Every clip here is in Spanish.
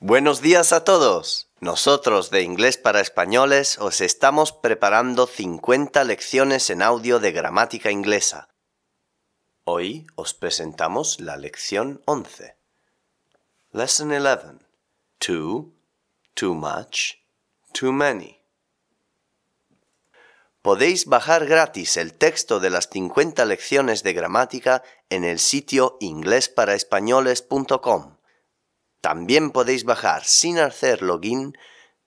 Buenos días a todos. Nosotros de Inglés para Españoles os estamos preparando 50 lecciones en audio de gramática inglesa. Hoy os presentamos la lección 11. Lesson 11. Too, too much, too many. Podéis bajar gratis el texto de las 50 lecciones de gramática en el sitio inglesparaespañoles.com. También podéis bajar sin hacer login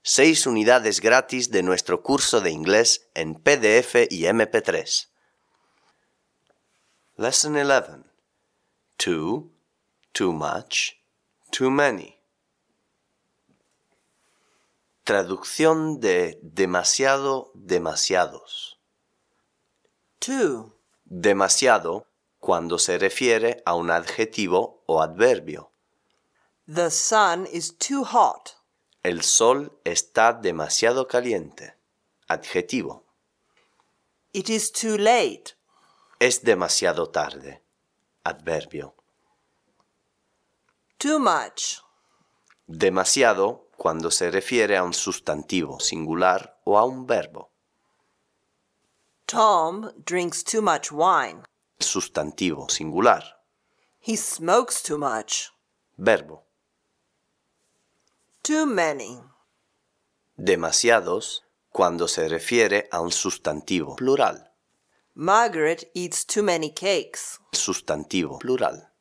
6 unidades gratis de nuestro curso de inglés en PDF y MP3. Lesson 11. Too, too much, too many. Traducción de demasiado, demasiados. Too. Demasiado cuando se refiere a un adjetivo o adverbio. The sun is too hot. El sol está demasiado caliente. Adjetivo. It is too late. Es demasiado tarde. Adverbio. Too much. Demasiado cuando se refiere a un sustantivo singular o a un verbo. Tom drinks too much wine. Sustantivo singular. He smokes too much. Verbo. Too many. Demasiados cuando se refiere a un sustantivo plural. Margaret eats too many cakes. Sustantivo plural.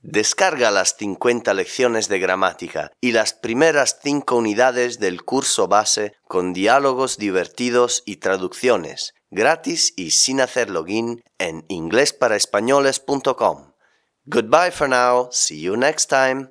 Descarga las 50 lecciones de gramática y las primeras 5 unidades del curso base con diálogos divertidos y traducciones, gratis y sin hacer login en inglesparaespañoles.com. Goodbye for now. See you next time.